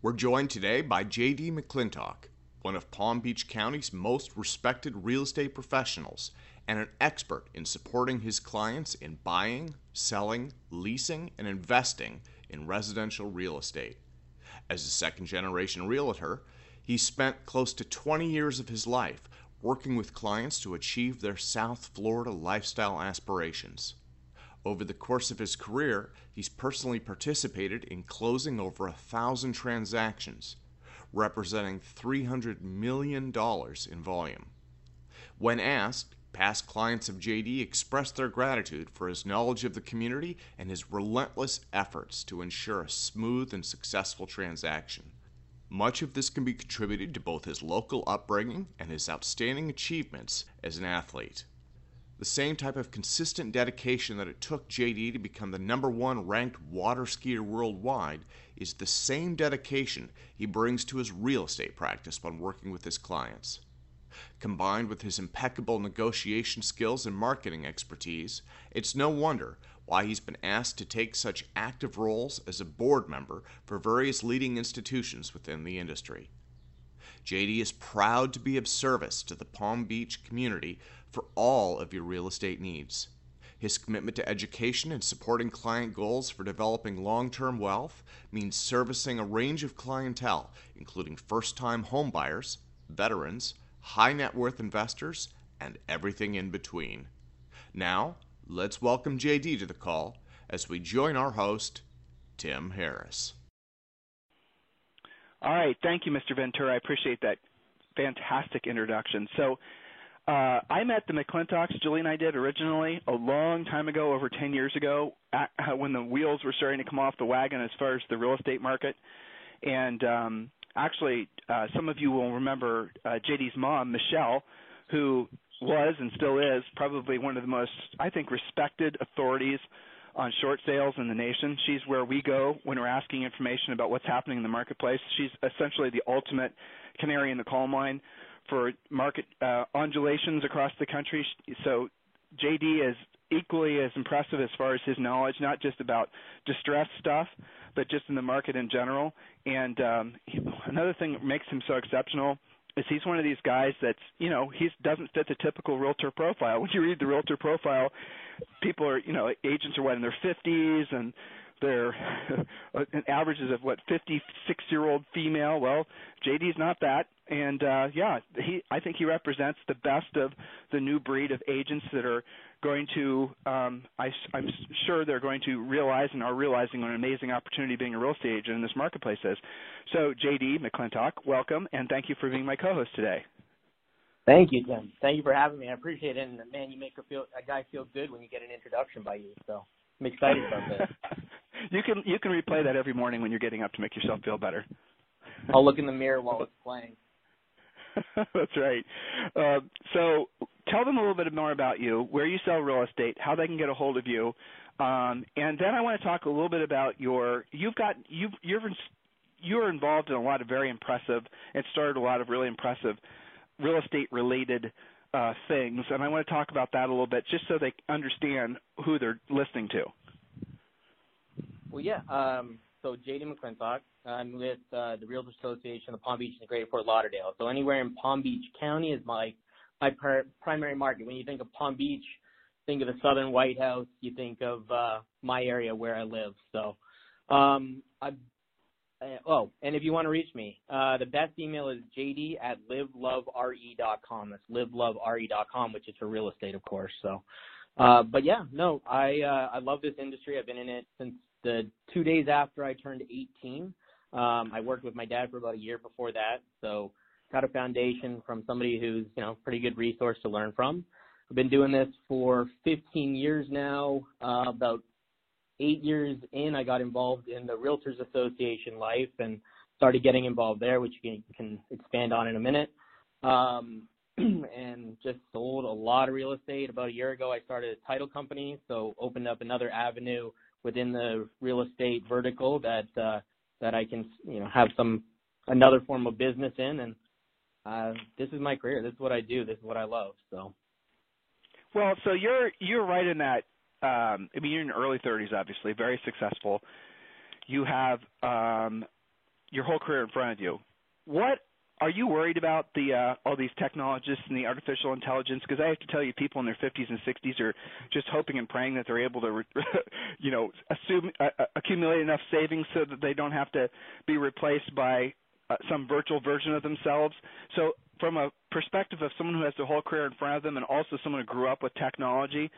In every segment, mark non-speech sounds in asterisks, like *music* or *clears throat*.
We're joined today by JD McClintock, one of Palm Beach County's most respected real estate professionals and an expert in supporting his clients in buying, selling, leasing, and investing in residential real estate. As a second generation realtor, he spent close to 20 years of his life working with clients to achieve their South Florida lifestyle aspirations. Over the course of his career, he's personally participated in closing over a thousand transactions, representing $300 million in volume. When asked, past clients of JD expressed their gratitude for his knowledge of the community and his relentless efforts to ensure a smooth and successful transaction. Much of this can be contributed to both his local upbringing and his outstanding achievements as an athlete the same type of consistent dedication that it took JD to become the number one ranked water skier worldwide is the same dedication he brings to his real estate practice when working with his clients. Combined with his impeccable negotiation skills and marketing expertise, it's no wonder why he's been asked to take such active roles as a board member for various leading institutions within the industry. JD is proud to be of service to the Palm Beach community for all of your real estate needs. His commitment to education and supporting client goals for developing long term wealth means servicing a range of clientele, including first time homebuyers, veterans, high net worth investors, and everything in between. Now, let's welcome JD to the call as we join our host, Tim Harris. All right. Thank you, Mr. Ventura. I appreciate that fantastic introduction. So, uh, I met the McClintocks, Julie and I did originally a long time ago, over 10 years ago, at, uh, when the wheels were starting to come off the wagon as far as the real estate market. And um, actually, uh, some of you will remember uh, JD's mom, Michelle, who was and still is probably one of the most, I think, respected authorities on short sales in the nation. She's where we go when we're asking information about what's happening in the marketplace. She's essentially the ultimate canary in the coal mine for market uh, undulations across the country. So JD is equally as impressive as far as his knowledge, not just about distressed stuff, but just in the market in general. And um, he, another thing that makes him so exceptional is he's one of these guys that's you know he doesn't fit the typical realtor profile. *laughs* When you read the realtor profile, people are you know agents are what in their 50s and they're *laughs* an averages of what 56 year old female. Well, JD's not that and uh, yeah, he I think he represents the best of the new breed of agents that are going to um, I, I'm sure they're going to realize and are realizing an amazing opportunity being a real estate agent in this marketplace is. So JD McClintock, welcome and thank you for being my co-host today. Thank you, Tim. Thank you for having me. I appreciate it. And man, you make a feel a guy feel good when you get an introduction by you. So I'm excited about this. *laughs* you can you can replay that every morning when you're getting up to make yourself feel better. I'll look in the mirror while it's playing. *laughs* That's right. Uh, so tell them a little bit more about you, where you sell real estate, how they can get a hold of you, um, and then I want to talk a little bit about your. You've got you've you're you're involved in a lot of very impressive and started a lot of really impressive real estate related uh, things, and I want to talk about that a little bit just so they understand who they're listening to. Well, yeah. Um, so JD McClintock. I'm with uh, the Realtors Association of Palm Beach and Greater Fort Lauderdale. So anywhere in Palm Beach County is my my per- primary market. When you think of Palm Beach, think of the Southern White House. You think of uh, my area where I live. So, um, I. Uh, oh, and if you want to reach me, uh, the best email is jd at livelovere.com. That's livelovere.com, which is for real estate, of course. So, uh, but yeah, no, I uh, I love this industry. I've been in it since the two days after I turned 18. Um, I worked with my dad for about a year before that, so got a foundation from somebody who's you know pretty good resource to learn from. I've been doing this for 15 years now. Uh, about eight years in, I got involved in the Realtors Association life and started getting involved there, which you can, can expand on in a minute. Um, *clears throat* and just sold a lot of real estate. About a year ago, I started a title company, so opened up another avenue within the real estate vertical that uh, that I can you know have some another form of business in, and uh, this is my career. This is what I do. This is what I love. So. Well, so you're you're right in that. Um, I mean, you're in your early 30s, obviously, very successful. You have um, your whole career in front of you. What are you worried about the uh, all these technologists and the artificial intelligence? Because I have to tell you, people in their 50s and 60s are just hoping and praying that they're able to, *laughs* you know, assume uh, uh, accumulate enough savings so that they don't have to be replaced by uh, some virtual version of themselves. So, from a perspective of someone who has their whole career in front of them, and also someone who grew up with technology,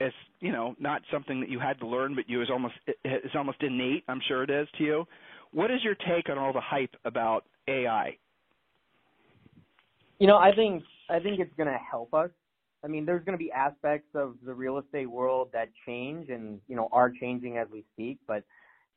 it's you know not something that you had to learn, but you is almost it's almost innate. I'm sure it is to you. What is your take on all the hype about AI? You know, I think I think it's going to help us. I mean, there's going to be aspects of the real estate world that change and you know are changing as we speak. But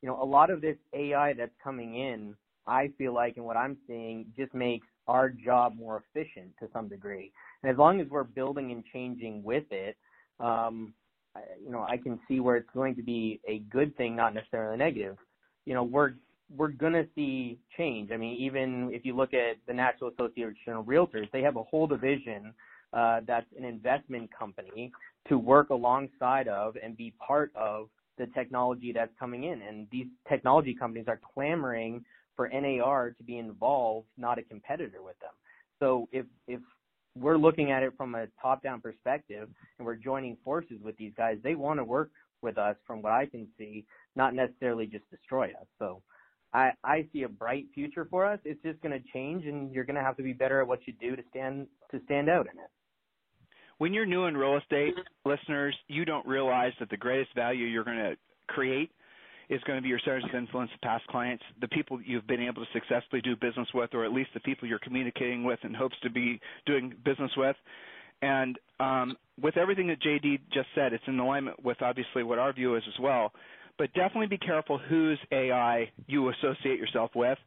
you know, a lot of this AI that's coming in, I feel like, and what I'm seeing, just makes our job more efficient to some degree. And as long as we're building and changing with it, um, I, you know, I can see where it's going to be a good thing, not necessarily negative. You know, we're we're going to see change. I mean, even if you look at the National Association of Realtors, they have a whole division uh, that's an investment company to work alongside of and be part of the technology that's coming in. And these technology companies are clamoring for NAR to be involved, not a competitor with them. So if if we're looking at it from a top-down perspective and we're joining forces with these guys, they want to work with us from what I can see, not necessarily just destroy us. So I, I see a bright future for us. It's just going to change, and you're going to have to be better at what you do to stand to stand out in it. When you're new in real estate, listeners, you don't realize that the greatest value you're going to create is going to be your centers of influence of past clients, the people you've been able to successfully do business with, or at least the people you're communicating with and hopes to be doing business with. And um, with everything that JD just said, it's in alignment with obviously what our view is as well but definitely be careful whose AI you associate yourself with.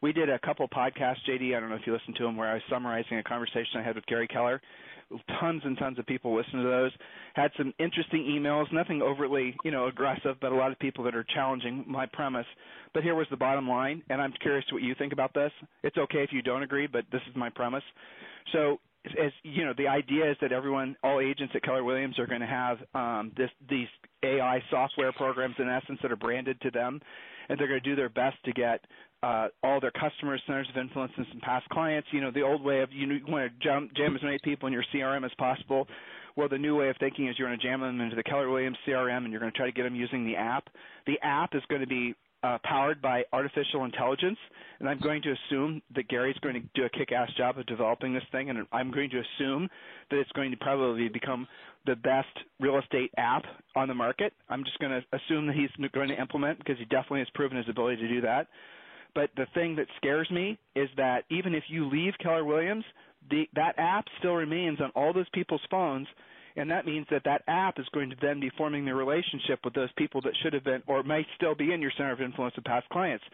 We did a couple podcasts, JD. I don't know if you listened to them, where I was summarizing a conversation I had with Gary Keller. Tons and tons of people listened to those. Had some interesting emails, nothing overly, you know, aggressive, but a lot of people that are challenging my premise. But here was the bottom line, and I'm curious what you think about this. It's okay if you don't agree, but this is my premise. So as you know, the idea is that everyone, all agents at Keller Williams are going to have um, this, these AI software programs in essence that are branded to them, and they're going to do their best to get uh, all their customers, centers of influence, and some past clients. You know, the old way of you, know, you want to jam, jam as many people in your CRM as possible. Well, the new way of thinking is you're going to jam them into the Keller Williams CRM, and you're going to try to get them using the app. The app is going to be Uh, powered by artificial intelligence, and I'm going to assume that Gary's going to do a kick-ass job of developing this thing, and I'm going to assume that it's going to probably become the best real estate app on the market. I'm just going to assume that he's going to implement because he definitely has proven his ability to do that. But the thing that scares me is that even if you leave Keller Williams, the, that app still remains on all those people's phones and that means that that app is going to then be forming the relationship with those people that should have been or may still be in your center of influence of past clients.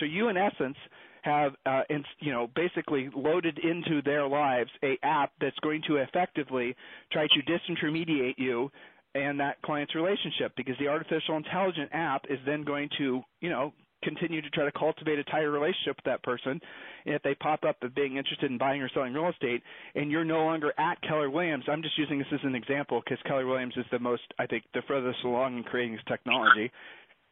So you, in essence, have uh, in, you know basically loaded into their lives a app that's going to effectively try to disintermediate you and that client's relationship because the artificial intelligent app is then going to you know continue to try to cultivate a tighter relationship with that person. And if they pop up of being interested in buying or selling real estate, and you're no longer at Keller Williams, I'm just using this as an example because Keller Williams is the most, I think, the furthest along in creating this technology.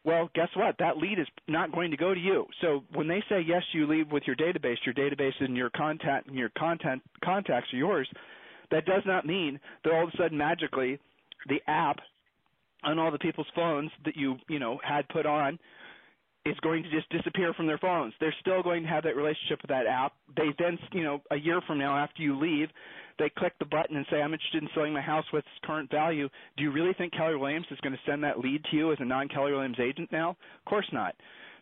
Well, guess what? That lead is not going to go to you. So when they say yes, you leave with your database, your database and your contact and your content contacts are yours. That does not mean that all of a sudden magically the app on all the people's phones that you you know had put on is going to just disappear from their phones. They're still going to have that relationship with that app. They then, you know, a year from now after you leave, they click the button and say, I'm interested in selling my house with its current value. Do you really think Keller Williams is going to send that lead to you as a non Keller Williams agent now? Of course not.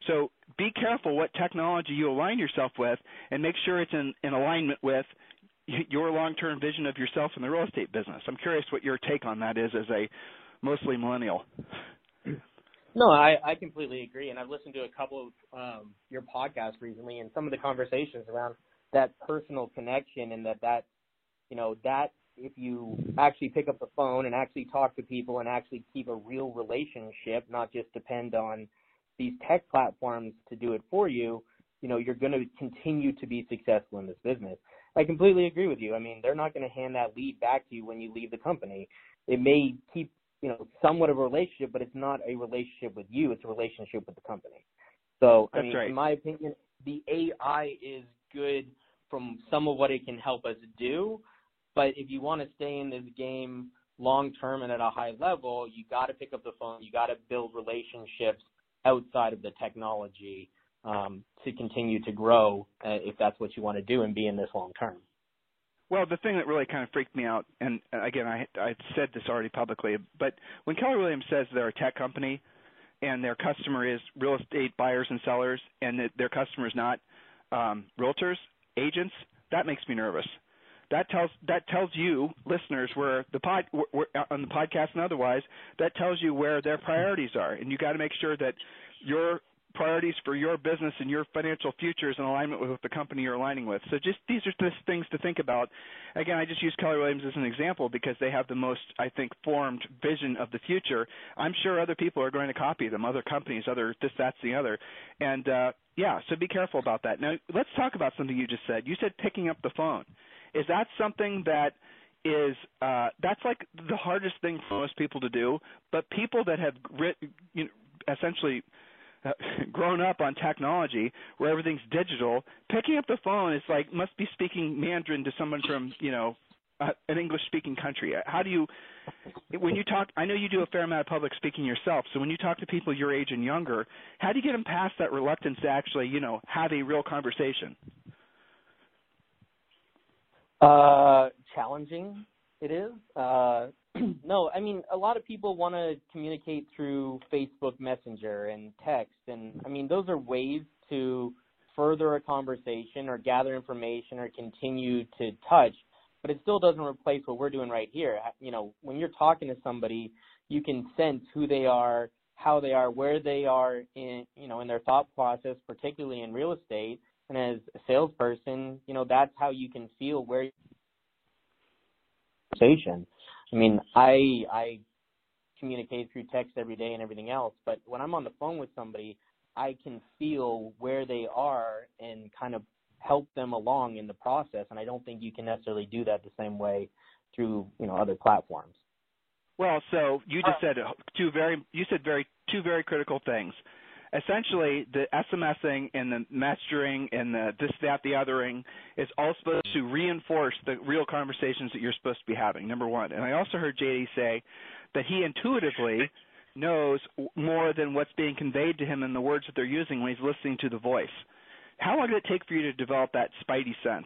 So be careful what technology you align yourself with and make sure it's in, in alignment with your long term vision of yourself in the real estate business. I'm curious what your take on that is as a mostly millennial. No, I, I completely agree, and I've listened to a couple of um, your podcasts recently, and some of the conversations around that personal connection, and that that you know that if you actually pick up the phone and actually talk to people and actually keep a real relationship, not just depend on these tech platforms to do it for you, you know, you're going to continue to be successful in this business. I completely agree with you. I mean, they're not going to hand that lead back to you when you leave the company. It may keep, you know, somewhat of a relationship, but it's not a relationship with you. It's a relationship with the company. So, That's I mean, right. in my opinion, the AI is good from some of what it can help us do, but if you want to stay in this game long term and at a high level, you got to pick up the phone. You got to build relationships outside of the technology um, to continue to grow uh, if that's what you want to do and be in this long term. Well, the thing that really kind of freaked me out, and uh, again, I I said this already publicly, but when Keller Williams says they're a tech company, and their customer is real estate buyers and sellers, and that their customer is not um, realtors, agents, that makes me nervous. That tells that tells you listeners where the pod where, on the podcast and otherwise that tells you where their priorities are, and you got to make sure that your priorities for your business and your financial future is in alignment with the company you're aligning with. So just these are just things to think about. Again, I just use Keller Williams as an example because they have the most, I think, formed vision of the future. I'm sure other people are going to copy them, other companies, other this, that's the other. And uh, yeah, so be careful about that. Now let's talk about something you just said. You said picking up the phone. Is that something that is uh, that's like the hardest thing for most people to do. But people that have writ, you know, essentially *laughs* grown up on technology where everything's digital, picking up the phone is like must be speaking Mandarin to someone from you know uh, an English speaking country. How do you when you talk? I know you do a fair amount of public speaking yourself. So when you talk to people your age and younger, how do you get them past that reluctance to actually you know have a real conversation? Uh, challenging it is. Uh, *clears throat* no, I mean a lot of people want to communicate through Facebook Messenger and text, and I mean those are ways to further a conversation or gather information or continue to touch. But it still doesn't replace what we're doing right here. You know, when you're talking to somebody, you can sense who they are, how they are, where they are in you know in their thought process, particularly in real estate and as a salesperson, you know, that's how you can feel where conversation. I mean, I I communicate through text every day and everything else, but when I'm on the phone with somebody, I can feel where they are and kind of help them along in the process. And I don't think you can necessarily do that the same way through you know other platforms. Well, so you just uh, said two very you said very two very critical things essentially the SMSing and the messaging and the this, that, the othering is all supposed to reinforce the real conversations that you're supposed to be having. Number one, and I also heard JD say that he intuitively knows more than what's being conveyed to him in the words that they're using when he's listening to the voice. How long did it take for you to develop that spidey sense?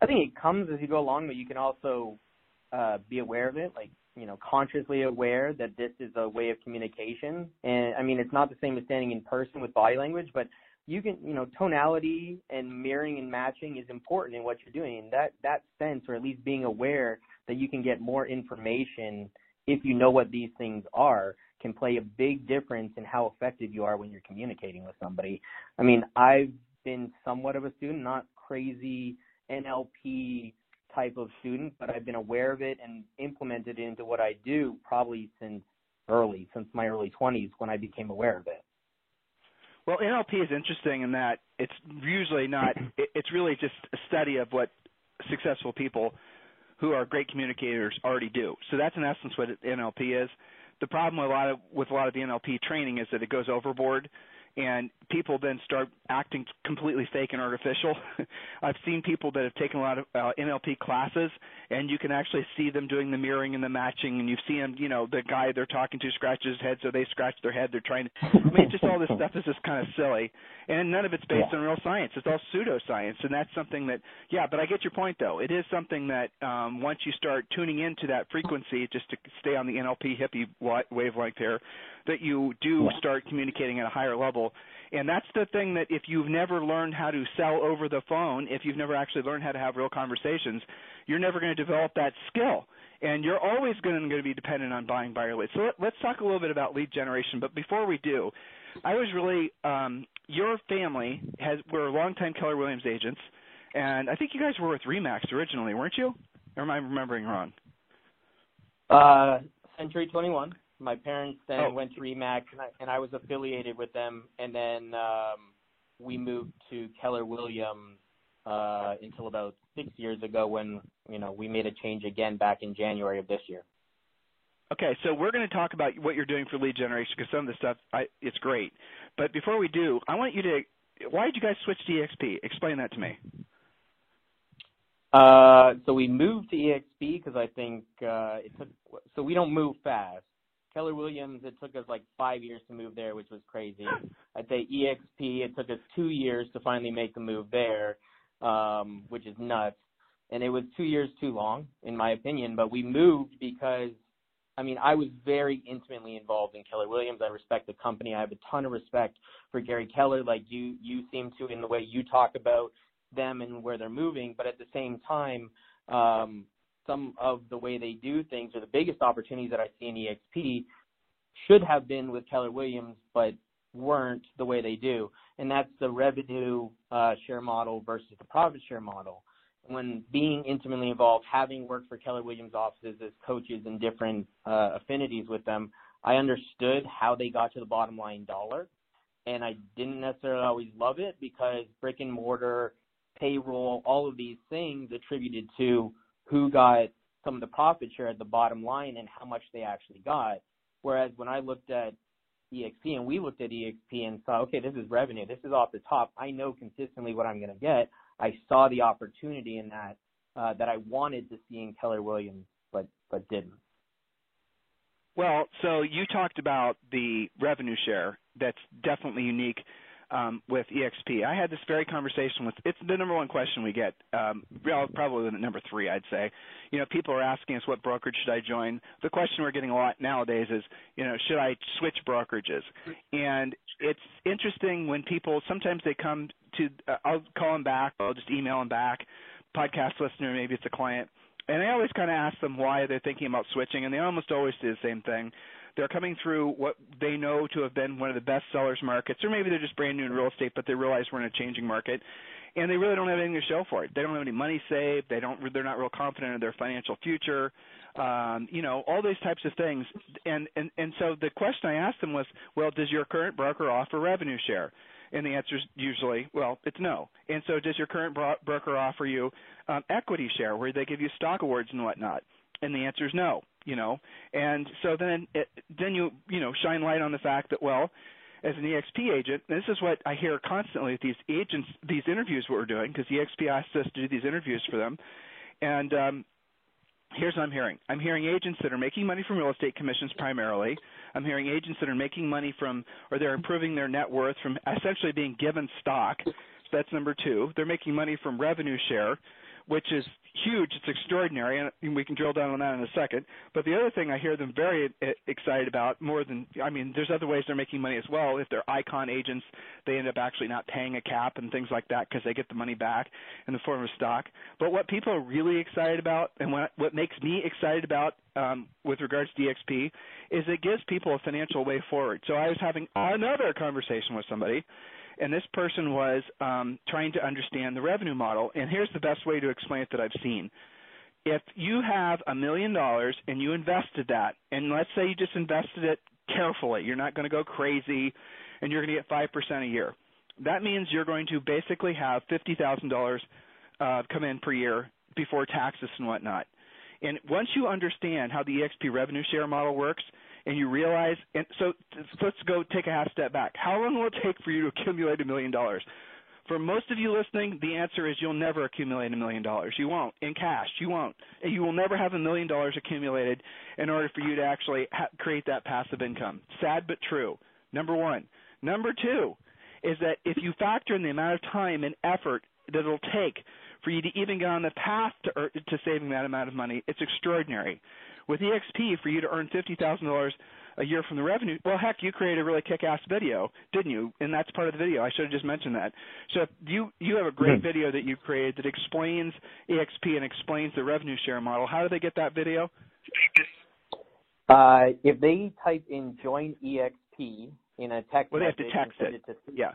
I think it comes as you go along, but you can also uh, be aware of it. Like you know, consciously aware that this is a way of communication. And I mean, it's not the same as standing in person with body language, but you can, you know, tonality and mirroring and matching is important in what you're doing. And that, that sense, or at least being aware that you can get more information if you know what these things are, can play a big difference in how effective you are when you're communicating with somebody. I mean, I've been somewhat of a student, not crazy NLP type of student, but I've been aware of it and implemented it into what I do probably since early, since my early 20s when I became aware of it. Well, NLP is interesting in that it's usually not, *clears throat* it's really just a study of what successful people who are great communicators already do. So that's in essence what NLP is. The problem with a lot of with a lot of the NLP training is that it goes overboard and people then start acting completely fake and artificial. *laughs* I've seen people that have taken a lot of uh, NLP classes, and you can actually see them doing the mirroring and the matching, and you see them, you know, the guy they're talking to scratches his head, so they scratch their head. They're trying to. *laughs* I mean, just all this stuff is just kind of silly, and none of it's based yeah. on real science. It's all pseudoscience, and that's something that, yeah. But I get your point, though. It is something that um, once you start tuning into that frequency, just to stay on the NLP hippie wavelength here, that you do start communicating at a higher level. And that's the thing that if you've never learned how to sell over the phone, if you've never actually learned how to have real conversations, you're never going to develop that skill. And you're always going to be dependent on buying buyer leads. So let, us talk a little bit about lead generation. But before we do, I was really um, your family has were longtime Keller Williams agents, and I think you guys were with Remax originally, weren't you? Or am I remembering wrong? Uh, Century 21. My parents then oh. went to Remax, and I, and I was affiliated with them, and then um, we moved to Keller Williams uh, until about six years ago when you know we made a change again back in January of this year. Okay, so we're going to talk about what you're doing for lead generation because some of the stuff I, it's great. But before we do, I want you to why did you guys switch to EXP? Explain that to me. Uh, so we moved to EXP because I think uh, it took. So we don't move fast. Keller Williams, it took us like five years to move there, which was crazy. I'd say EXP, it took us two years to finally make the move there, um, which is nuts. And it was two years too long, in my opinion. But we moved because, I mean, I was very intimately involved in Keller Williams. I respect the company. I have a ton of respect for Gary Keller, like you you seem to in the way you talk about them and where they're moving. But at the same time, um, some of the way they do things or the biggest opportunities that I see in EXP should have been with Keller Williams, but weren't the way they do. And that's the revenue uh, share model versus the profit share model. When being intimately involved, having worked for Keller Williams offices as coaches in different uh, affinities with them, I understood how they got to the bottom line dollar. And I didn't necessarily always love it because brick and mortar, payroll, all of these things attributed to who got some of the profit share at the bottom line and how much they actually got. Whereas when I looked at EXP and we looked at EXP and saw, okay, this is revenue, this is off the top. I know consistently what I'm going to get. I saw the opportunity in that uh, that I wanted to see in Keller Williams, but but didn't. Well, so you talked about the revenue share. That's definitely unique um, with EXP. I had this very conversation with. It's the number one question we get. Um, probably the number three, I'd say. You know, people are asking us what brokerage should I join. The question we're getting a lot nowadays is, you know, should I switch brokerages? And it's interesting when people sometimes they come to. Uh, I'll call them back. I'll just email them back. Podcast listener, maybe it's a client. And I always kind of ask them why they're thinking about switching, and they almost always do the same thing they're coming through what they know to have been one of the best sellers markets, or maybe they're just brand new in real estate, but they realize we're in a changing market, and they really don't have anything to show for it. They don't have any money saved. They don't. They're not real confident in their financial future. Um, you know, all these types of things. And and and so the question I asked them was, well, does your current broker offer revenue share? And the answer is usually, well, it's no. And so, does your current bro- broker offer you um, equity share, where they give you stock awards and whatnot? And the answer is no you know. And so then it, then you you know shine light on the fact that well, as an EXP agent, this is what I hear constantly with these agents, these interviews we're doing, because EXP asked us to do these interviews for them, and um, here's what I'm hearing. I'm hearing agents that are making money from real estate commissions primarily. I'm hearing agents that are making money from, or they're improving their net worth from essentially being given stock. So that's number two. They're making money from revenue share which is huge. It's extraordinary, and we can drill down on that in a second. But the other thing I hear them very excited about, more than I mean, there's other ways they're making money as well. If they're icon agents, they end up actually not paying a cap and things like that because they get the money back in the form of stock. But what people are really excited about, and what what makes me excited about um, with regards to DXP, is it gives people a financial way forward. So I was having another conversation with somebody and this person was um, trying to understand the revenue model. And here's the best way to explain it that I've seen. If you have a million dollars and you invested that, and let's say you just invested it carefully, you're not going to go crazy, and you're going to get five percent a year. That means you're going to basically have fifty thousand uh, dollars come in per year before taxes and whatnot. And once you understand how the EXP revenue share model works, and you realize, and so, let's go take a half step back. How long will it take for you to accumulate a million dollars? For most of you listening, the answer is you'll never accumulate a million dollars. You won't in cash. You won't. You will never have a million dollars accumulated in order for you to actually ha- create that passive income. Sad but true. Number one. Number two is that if you factor in the amount of time and effort that it'll take for you to even get on the path to, to saving that amount of money, it's extraordinary. With EXP, for you to earn $50,000 a year from the revenue. Well, heck, you created a really kick-ass video, didn't you? And that's part of the video. I should have just mentioned that. So you you have a great mm-hmm. video that you created that explains EXP and explains the revenue share model. How do they get that video? Uh, if they type in join EXP in a text well, they have to text it. it to, yeah.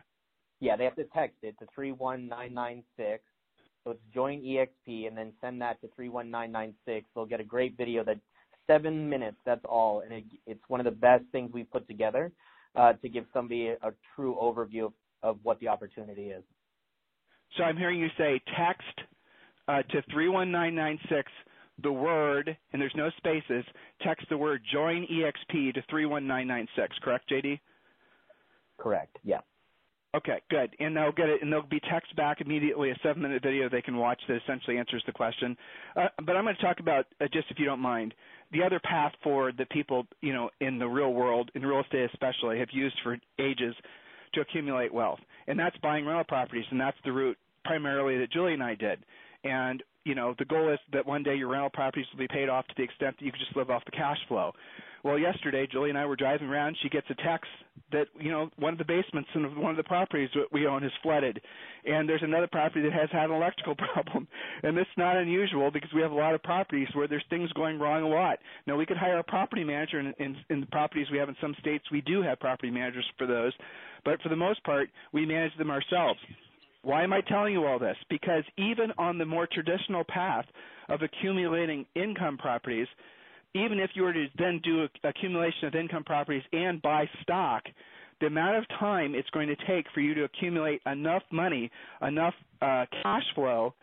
Yeah, they have to text it to 31996. So it's join EXP and then send that to 31996. They'll get a great video that seven minutes. That's all, and it, it's one of the best things we've put together uh, to give somebody a, a true overview of, of what the opportunity is. So I'm hearing you say text uh, to 31996 the word, and there's no spaces, text the word join EXP to 31996, correct, JD? Correct, yeah. Okay, good. And they'll get it, and they'll be text back immediately a seven-minute video they can watch that essentially answers the question. Uh, but I'm going to talk about uh, just if you don't mind the other path forward that people, you know, in the real world, in real estate especially, have used for ages to accumulate wealth, and that's buying rental properties, and that's the route primarily that Julie and I did. And you know, the goal is that one day your rental properties will be paid off to the extent that you can just live off the cash flow. Well, yesterday, Julie and I were driving around. She gets a text that you know one of the basements in one of the properties that we own has flooded, and there's another property that has had an electrical *laughs* problem. And is not unusual because we have a lot of properties where there's things going wrong a lot. Now we could hire a property manager in, in, in the properties we have in some states. We do have property managers for those, but for the most part, we manage them ourselves. Why am I telling you all this? Because even on the more traditional path of accumulating income properties, even if you were to then do accumulation of income properties and buy stock, the amount of time it's going to take for you to accumulate enough money, enough uh, cash flow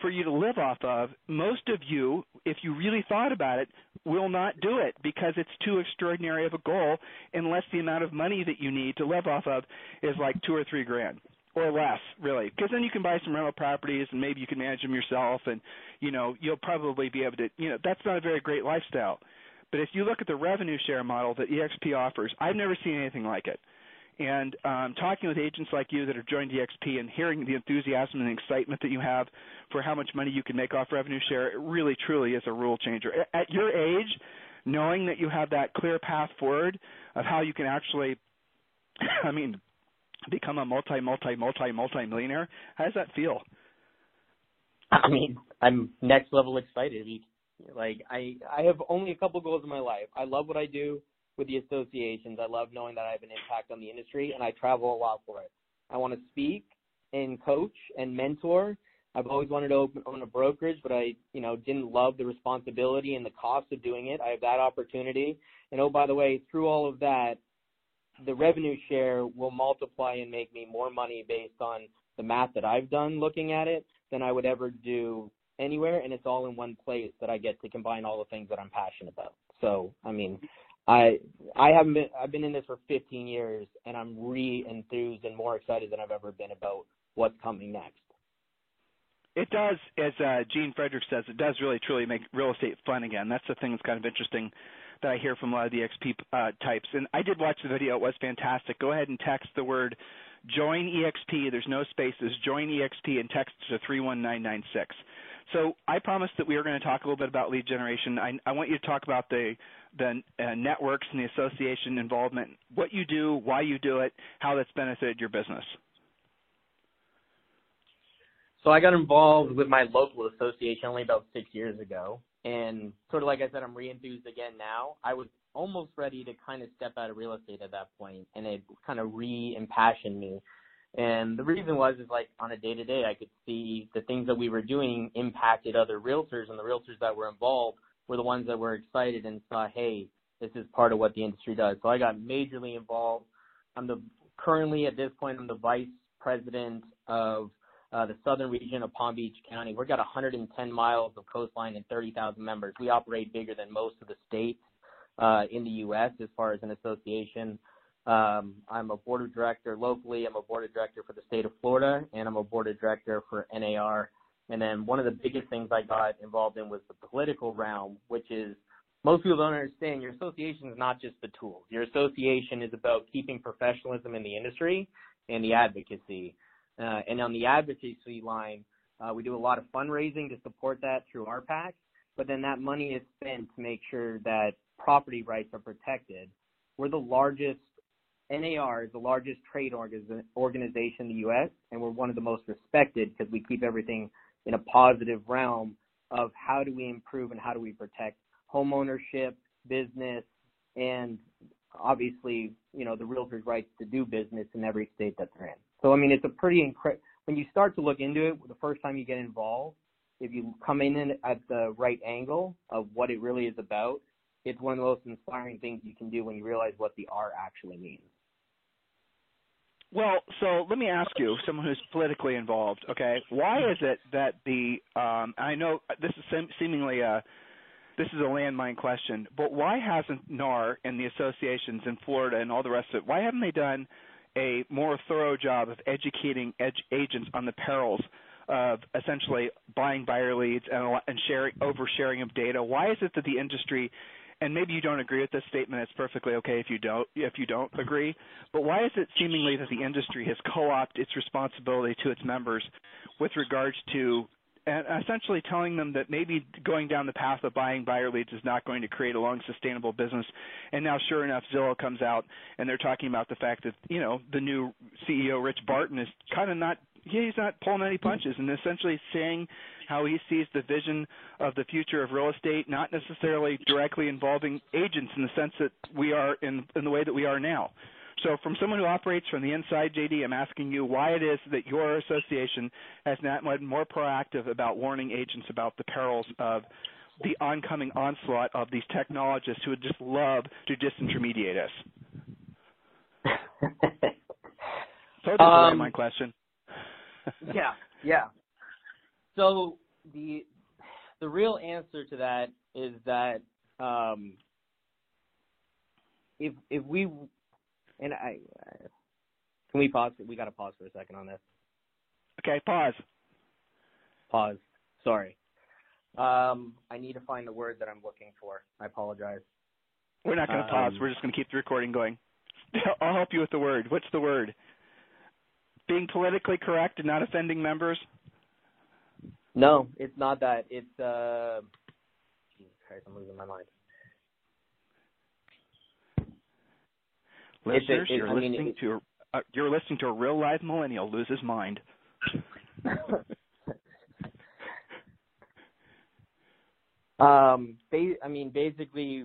for you to live off of, most of you, if you really thought about it, will not do it because it's too extraordinary of a goal unless the amount of money that you need to live off of is like two or three grand or less, really, because then you can buy some rental properties and maybe you can manage them yourself, and you know you'll probably be able to. You know that's not a very great lifestyle. But if you look at the revenue share model that EXP offers, I've never seen anything like it. And um, talking with agents like you that have joined EXP and hearing the enthusiasm and excitement that you have for how much money you can make off revenue share, it really truly is a rule changer. At your age, knowing that you have that clear path forward of how you can actually, *laughs* I mean, become a multi, multi, multi, multi millionaire. How does that feel? *laughs* I mean, I'm next level excited. Like I, I have only a couple goals in my life. I love what I do with the associations. I love knowing that I have an impact on the industry, and I travel a lot for it. I want to speak and coach and mentor. I've always wanted to open, own a brokerage, but I, you know, didn't love the responsibility and the cost of doing it. I have that opportunity. And oh, by the way, through all of that, the revenue share will multiply and make me more money based on the math that I've done looking at it than I would ever do anywhere and it's all in one place that I get to combine all the things that I'm passionate about. So, I mean, I I haven't been I've been in this for 15 years and I'm re-enthused and more excited than I've ever been about what's coming next. It does, as uh, Gene Frederick says, it does really truly make real estate fun again. That's the thing that's kind of interesting that I hear from a lot of the XP uh, types. And I did watch the video; it was fantastic. Go ahead and text the word "join EXP." There's no spaces. Join EXP and text to three one nine nine six. So I promised that we were going to talk a little bit about lead generation. I, want you to talk about the the uh, networks and the association involvement, what you do, why you do it, how that's benefited your business. So I got involved with my local association only about six years ago. And sort of like I said, I'm re-enthused again now. I was almost ready to kind of step out of real estate at that point, and it kind of re-impassioned me. And the reason was is like on a day to day, I could see the things that we were doing impacted other realtors, and the realtors that were involved were the ones that were excited and saw, hey, this is part of what the industry does. So I got majorly involved. I'm the currently at this point I'm the vice president of uh, the southern region of Palm Beach County. We've got 110 miles of coastline and 30,000 members. We operate bigger than most of the states uh, in the U.S. as far as an association. Um, I'm a board of director locally. I'm a board of director for the state of Florida, and I'm a board of director for NAR. And then one of the biggest things I got involved in was the political realm, which is most people don't understand your association is not just the tools. Your association is about keeping professionalism in the industry and the advocacy. Uh, and on the advocacy line, uh, we do a lot of fundraising to support that through our PAC, but then that money is spent to make sure that property rights are protected. We're the largest NAR is the largest trade organization in the U.S. and we're one of the most respected because we keep everything in a positive realm of how do we improve and how do we protect home ownership, business, and obviously, you know, the realtor's rights to do business in every state that they're in. So I mean, it's a pretty incredible. When you start to look into it, the first time you get involved, if you come in at the right angle of what it really is about, it's one of the most inspiring things you can do when you realize what the R actually means. Well, so let me ask you, someone who's politically involved, okay, why is it that the um, I know this is seemingly a this is a landmine question, but why hasn't NAR and the associations in Florida and all the rest of it, why haven't they done a more thorough job of educating ed- agents on the perils of essentially buying buyer leads and, and sharing oversharing of data? Why is it that the industry and maybe you don't agree with this statement. It's perfectly okay if you don't if you don't agree. But why is it seemingly that the industry has co-opted its responsibility to its members with regards to essentially telling them that maybe going down the path of buying buyer leads is not going to create a long sustainable business. And now, sure enough, Zillow comes out and they're talking about the fact that you know the new CEO Rich Barton is kind of not he's not pulling any punches and essentially saying how he sees the vision of the future of real estate, not necessarily directly involving agents in the sense that we are in in the way that we are now. So, from someone who operates from the inside, JD, I'm asking you why it is that your association has not been more proactive about warning agents about the perils of the oncoming onslaught of these technologists who would just love to disintermediate us. *laughs* so, that's um, my question. *laughs* yeah, yeah. So the the real answer to that is that um, if if we and I can we pause? We got to pause for a second on this. Okay, pause. Pause. Sorry. Um, I need to find the word that I'm looking for. I apologize. We're not going to um, pause. We're just going to keep the recording going. *laughs* I'll help you with the word. What's the word? Being politically correct and not offending members? No, it's not that. It's uh Jesus Christ, I'm losing my mind. Listeners, it, it, you're I listening mean, to a, uh, you're listening to a real live millennial lose his mind. *laughs* um, ba- I mean, basically,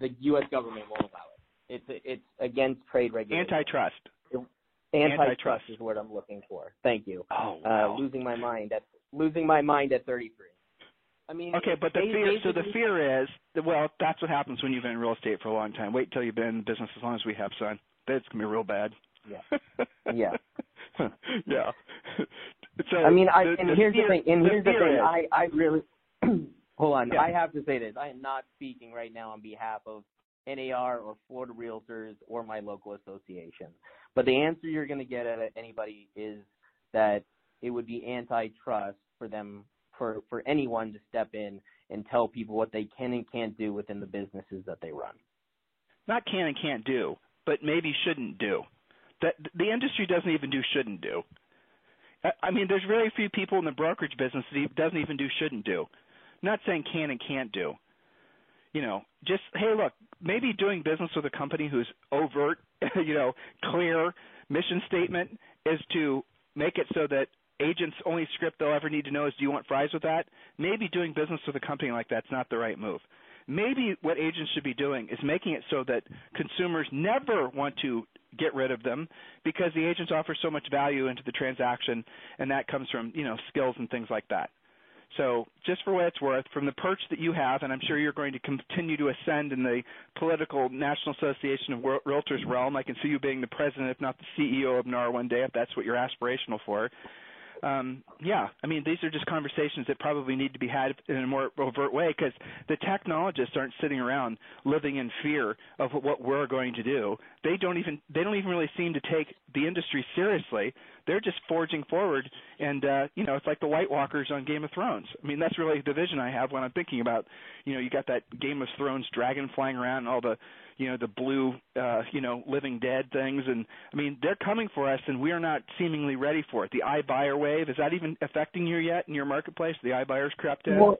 the U.S. government won't allow it. It's it's against trade regulation. Antitrust. Antitrust, Antitrust is what I'm looking for. Thank you. Oh, wow. Uh, losing my mind at losing my mind at 33. I mean, okay, but the fear. So the fear is, well, that's what happens when you've been in real estate for a long time. Wait till you've been in business as long as we have, son. That's gonna be real bad. Yeah. *laughs* Yeah. yeah. So I mean, I the, and the here's fear, the thing. And here's the, the thing. Is, I I really *clears throat* hold on. Yeah. I have to say this. I am not speaking right now on behalf of NAR or Florida Realtors or my local association. But the answer you're going to get at anybody is that it would be antitrust for them for for anyone to step in and tell people what they can and can't do within the businesses that they run. Not can and can't do, but maybe shouldn't do. That the industry doesn't even do shouldn't do. I mean, there's very few people in the brokerage business that doesn't even do shouldn't do. Not saying can and can't do. You know, just hey, look, maybe doing business with a company who's overt, *laughs* you know, clear mission statement is to make it so that agents only script they'll ever need to know is do you want fries with that? Maybe doing business with a company like that's not the right move. Maybe what agents should be doing is making it so that consumers never want to get rid of them because the agents offer so much value into the transaction and that comes from, you know, skills and things like that. So, just for what it's worth, from the perch that you have, and I'm sure you're going to continue to ascend in the political National Association of Realtors realm, I can see you being the president, if not the CEO of NAR one day, if that's what you're aspirational for um, yeah, I mean, these are just conversations that probably need to be had in a more overt way because the technologists aren't sitting around living in fear of what we're going to do. They don't even they don't even really seem to take the industry seriously. They're just forging forward, and uh, you know, it's like the White Walkers on Game of Thrones. I mean, that's really the vision I have when I'm thinking about, you know, you got that Game of Thrones dragon flying around and all the you know the blue uh you know living dead things. And i mean they're coming for us and we are not seemingly ready for it. The iBuyer wave is that even affecting you yet in your marketplace? The iBuyers crept in well,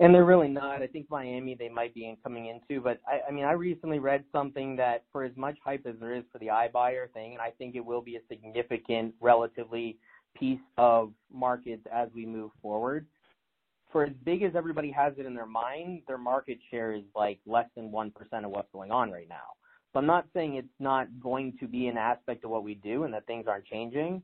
and they're really not. I think Miami they might be coming into, but I, I mean I recently read something that for as much hype as there is for the iBuyer thing, and I think it will be a significant, relatively piece of markets as we move forward. For as big as everybody has it in their mind, their market share is like less than one percent of what's going on right now. So I'm not saying it's not going to be an aspect of what we do and that things aren't changing,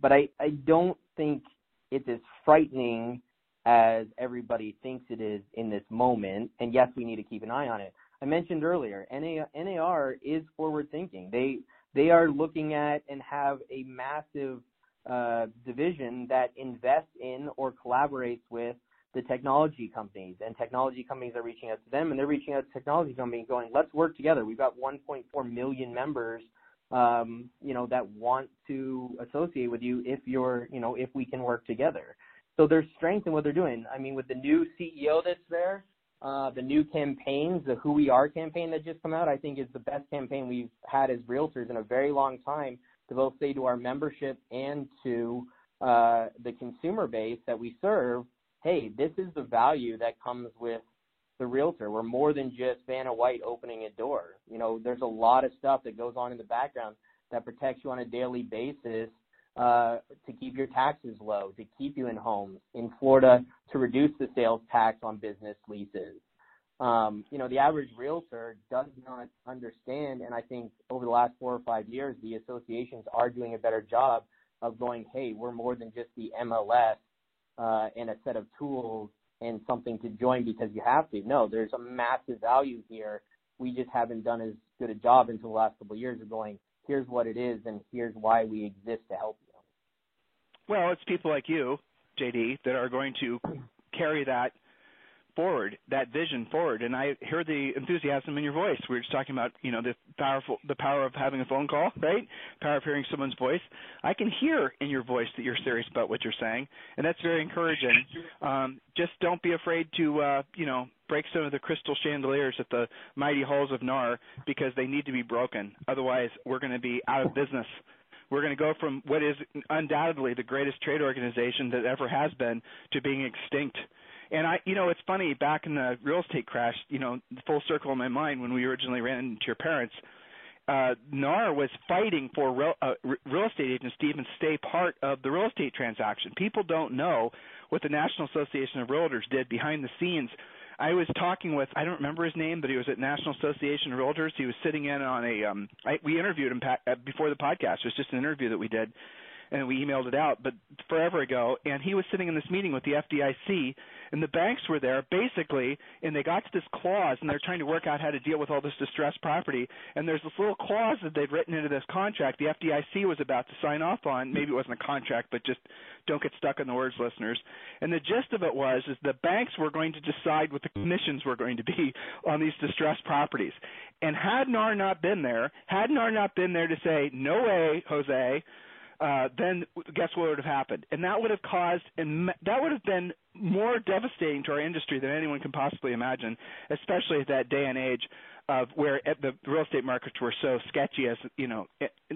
but I, I don't think it's as frightening as everybody thinks it is in this moment. And yes, we need to keep an eye on it. I mentioned earlier, NAR is forward thinking. They they are looking at and have a massive uh, division that invests in or collaborates with the technology companies, and technology companies are reaching out to them, and they're reaching out to technology companies, going, "Let's work together." We've got 1.4 million members, um, you know, that want to associate with you if you're, you know, if we can work together. So there's strength in what they're doing. I mean, with the new CEO that's there, uh, the new campaigns, the Who We Are campaign that just come out, I think is the best campaign we've had as realtors in a very long time to both say to our membership and to uh, the consumer base that we serve, hey, this is the value that comes with the realtor. We're more than just Vanna White opening a door. You know, there's a lot of stuff that goes on in the background that protects you on a daily basis uh, to keep your taxes low, to keep you in homes. In Florida, to reduce the sales tax on business leases. Um, you know, the average realtor does not understand, and I think over the last four or five years, the associations are doing a better job of going, hey, we're more than just the MLS uh, and a set of tools and something to join because you have to. No, there's a massive value here. We just haven't done as good a job until the last couple of years of going, here's what it is and here's why we exist to help you. Well, it's people like you, JD, that are going to carry that forward, that vision forward. And I hear the enthusiasm in your voice. We were just talking about, you know, the powerful, the power of having a phone call, right? Power of hearing someone's voice. I can hear in your voice that you're serious about what you're saying, and that's very encouraging. Um, just don't be afraid to, uh, you know, break some of the crystal chandeliers at the mighty halls of NAR because they need to be broken. Otherwise, we're going to be out of business we're going to go from what is undoubtedly the greatest trade organization that ever has been to being extinct. And I, you know, it's funny. Back in the real estate crash, you know, full circle in my mind when we originally ran into your parents, uh, NAR was fighting for real, uh, real estate agents to even stay part of the real estate transaction. People don't know what the National Association of Realtors did behind the scenes. I was talking with I don't remember his name, but he was at National Association of Realtors. He was sitting in on a um I, we interviewed him pa- uh, before the podcast. It was just an interview that we did and we emailed it out, but forever ago. And he was sitting in this meeting with the FDIC, and the banks were there basically, and they got to this clause, and they're trying to work out how to deal with all this distressed property. And there's this little clause that they'd written into this contract the FDIC was about to sign off on. Maybe it wasn't a contract, but just don't get stuck on the words, listeners. And the gist of it was is the banks were going to decide what the commissions were going to be on these distressed properties. And had NAR not been there, had NAR not been there to say, no way, Jose, uh, then guess what would have happened? And that would have caused, and that would have been more devastating to our industry than anyone can possibly imagine, especially at that day and age of where the real estate markets were so sketchy. As you know,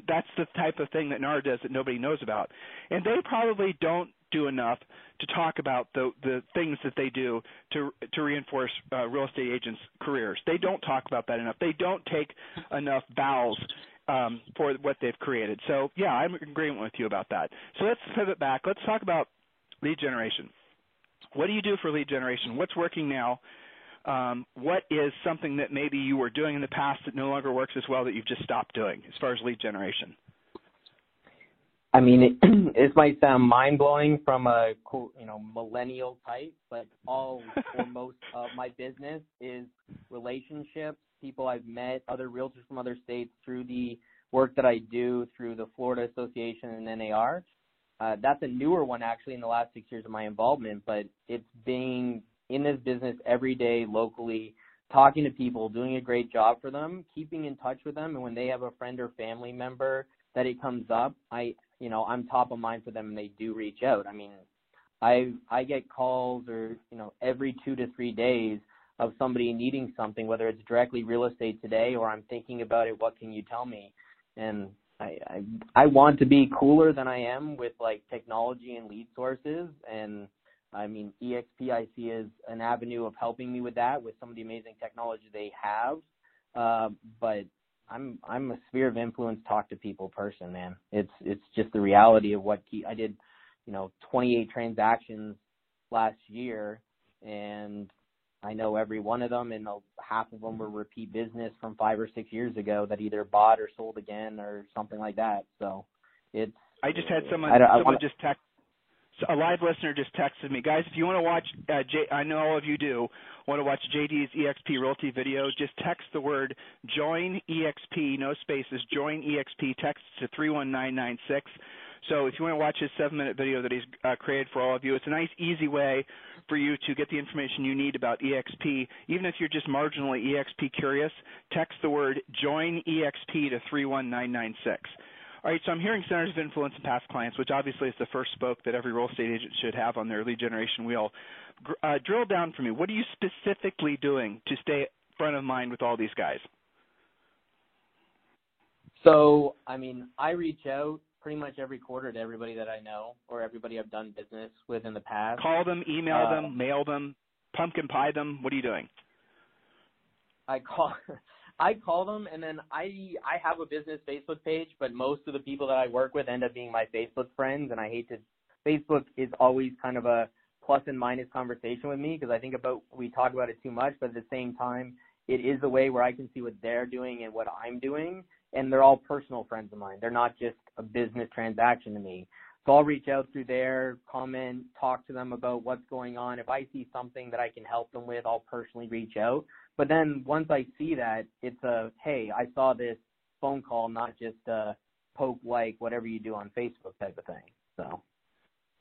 that's the type of thing that NAR does that nobody knows about, and they probably don't do enough to talk about the the things that they do to to reinforce uh, real estate agents' careers. They don't talk about that enough. They don't take enough bows um, for what they've created. So yeah, I'm in agreement with you about that. So let's pivot back. Let's talk about lead generation. What do you do for lead generation? What's working now? Um, what is something that maybe you were doing in the past that no longer works as well that you've just stopped doing as far as lead generation? I mean, it, *clears throat* this might sound mind blowing from a you know millennial type, but all *laughs* or most of my business is relationships people I've met, other realtors from other states through the work that I do through the Florida Association and NAR. Uh, that's a newer one actually in the last six years of my involvement, but it's being in this business every day locally, talking to people, doing a great job for them, keeping in touch with them, and when they have a friend or family member that it comes up, I you know I'm top of mind for them and they do reach out. I mean, I I get calls or you know every two to three days of somebody needing something, whether it's directly real estate today or I'm thinking about it, what can you tell me? And I, I I want to be cooler than I am with like technology and lead sources and I mean, EXP I see an avenue of helping me with that with some of the amazing technology they have. Uh, but I'm I'm a sphere of influence talk to people person, man. It's it's just the reality of what key I did, you know, 28 transactions last year and I know every one of them and half of them were repeat business from 5 or 6 years ago that either bought or sold again or something like that. So it's I just had someone I, I someone wanna, just text a live listener just texted me, guys. If you want to watch, uh, J, I know all of you do want to watch JD's EXP Realty video. Just text the word join EXP, no spaces. Join EXP. Text to three one nine nine six. So if you want to watch his seven minute video that he's uh, created for all of you, it's a nice, easy way for you to get the information you need about EXP. Even if you're just marginally EXP curious, text the word join EXP to 31996. All right, so I'm hearing centers of influence and past clients, which obviously is the first spoke that every real estate agent should have on their lead generation wheel. Uh, drill down for me. What are you specifically doing to stay front of mind with all these guys? So, I mean, I reach out pretty much every quarter to everybody that I know or everybody I've done business with in the past. Call them, email uh, them, mail them, pumpkin pie them. What are you doing? I call *laughs* I call them and then I I have a business Facebook page, but most of the people that I work with end up being my Facebook friends and I hate to Facebook is always kind of a plus and minus conversation with me because I think about we talk about it too much, but at the same time it is a way where I can see what they're doing and what I'm doing and they're all personal friends of mine. They're not just a business transaction to me. So I'll reach out through there, comment, talk to them about what's going on. If I see something that I can help them with, I'll personally reach out. But then once I see that, it's a hey, I saw this phone call, not just a poke like whatever you do on Facebook type of thing. So.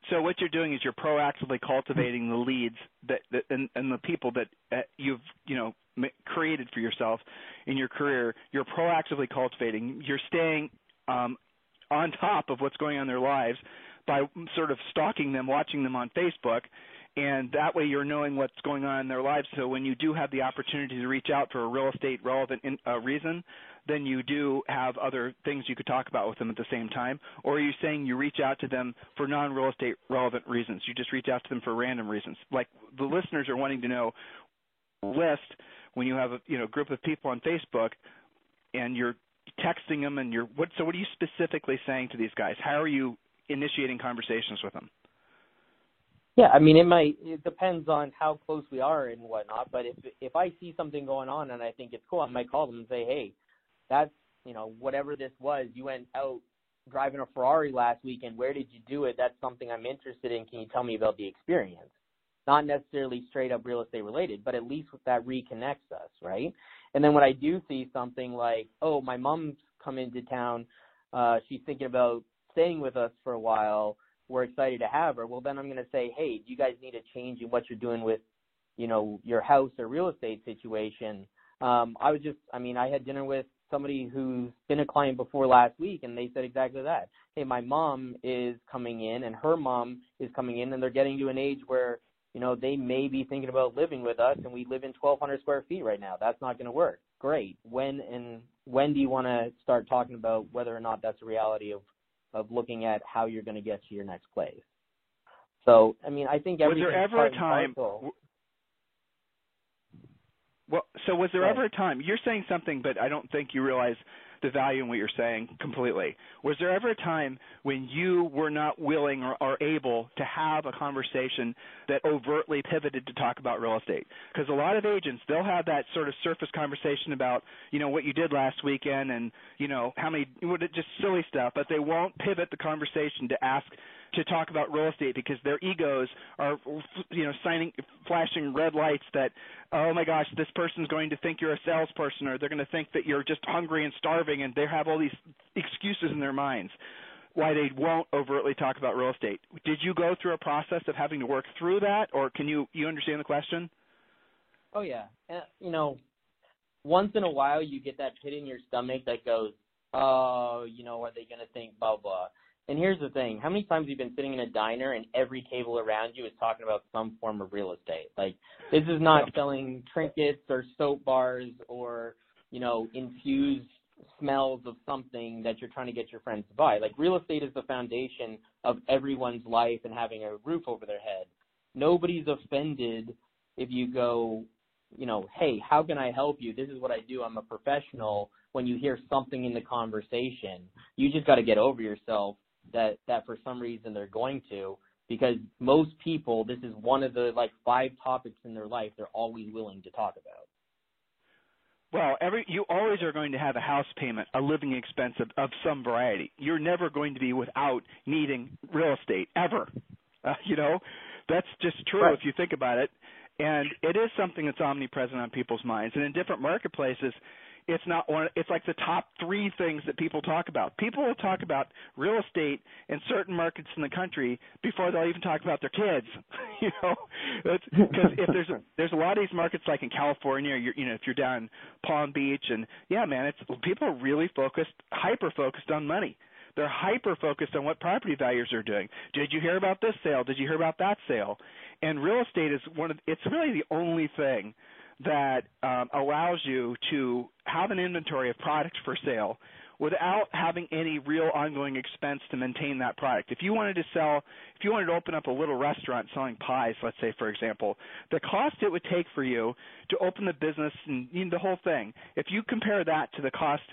So what you're doing is you're proactively cultivating the leads that, that and, and the people that uh, you've you know created for yourself in your career. You're proactively cultivating. You're staying um, on top of what's going on in their lives by sort of stalking them, watching them on Facebook, and that way you're knowing what's going on in their lives. So when you do have the opportunity to reach out for a real estate relevant in, uh, reason, then you do have other things you could talk about with them at the same time. Or are you saying you reach out to them for non-real estate relevant reasons? You just reach out to them for random reasons. Like the listeners are wanting to know list when you have a you know group of people on Facebook and you're texting them and you're what so what are you specifically saying to these guys? How are you initiating conversations with them? Yeah, I mean, it might. It depends on how close we are and whatnot. But if if I see something going on and I think it's cool, I might call them and say, "Hey, that's you know whatever this was. You went out driving a Ferrari last weekend. Where did you do it? That's something I'm interested in. Can you tell me about the experience? Not necessarily straight up real estate related, but at least that reconnects us, right? And then when I do see something like, oh, my mom's come into town. Uh, she's thinking about staying with us for a while we're excited to have her. Well, then I'm going to say, hey, do you guys need a change in what you're doing with, you know, your house or real estate situation? Um, I was just, I mean, I had dinner with somebody who's been a client before last week, and they said exactly that. Hey, my mom is coming in, and her mom is coming in, and they're getting to an age where, you know, they may be thinking about living with us, and we live in 1,200 square feet right now. That's not going to work. Great. When and when do you want to start talking about whether or not that's a reality of of looking at how you're going to get to your next place. So, I mean, I think was there ever a time? Well, so was there ever a time? You're saying something, but I don't think you realize the value in what you're saying completely. Was there ever a time when you were not willing or, or able to have a conversation that overtly pivoted to talk about real estate? Because a lot of agents, they'll have that sort of surface conversation about, you know, what you did last weekend and, you know, how many, just silly stuff, but they won't pivot the conversation to ask to talk about real estate because their egos are you know signing flashing red lights that oh my gosh this person's going to think you're a salesperson or they're going to think that you're just hungry and starving and they have all these excuses in their minds why they won't overtly talk about real estate. Did you go through a process of having to work through that or can you you understand the question? Oh yeah. You know once in a while you get that pit in your stomach that goes oh you know are they going to think blah blah and here's the thing: how many times you've you been sitting in a diner and every table around you is talking about some form of real estate? Like this is not selling trinkets or soap bars or you know infused smells of something that you're trying to get your friends to buy. Like real estate is the foundation of everyone's life and having a roof over their head. nobody's offended if you go, you know, hey, how can I help you? This is what I do. I'm a professional. When you hear something in the conversation, you just got to get over yourself that that for some reason they're going to because most people this is one of the like five topics in their life they're always willing to talk about. Well, every you always are going to have a house payment, a living expense of, of some variety. You're never going to be without needing real estate ever. Uh, you know, that's just true right. if you think about it. And it is something that's omnipresent on people's minds. And in different marketplaces, it's not one it's like the top three things that people talk about people will talk about real estate in certain markets in the country before they'll even talk about their kids *laughs* you know because if there's a, there's a lot of these markets like in california you're you know if you're down in palm beach and yeah man it's people are really focused hyper focused on money they're hyper focused on what property values are doing. Did you hear about this sale? Did you hear about that sale? And real estate is one of it's really the only thing that um, allows you to have an inventory of products for sale without having any real ongoing expense to maintain that product. If you wanted to sell, if you wanted to open up a little restaurant selling pies, let's say for example, the cost it would take for you to open the business and the whole thing, if you compare that to the cost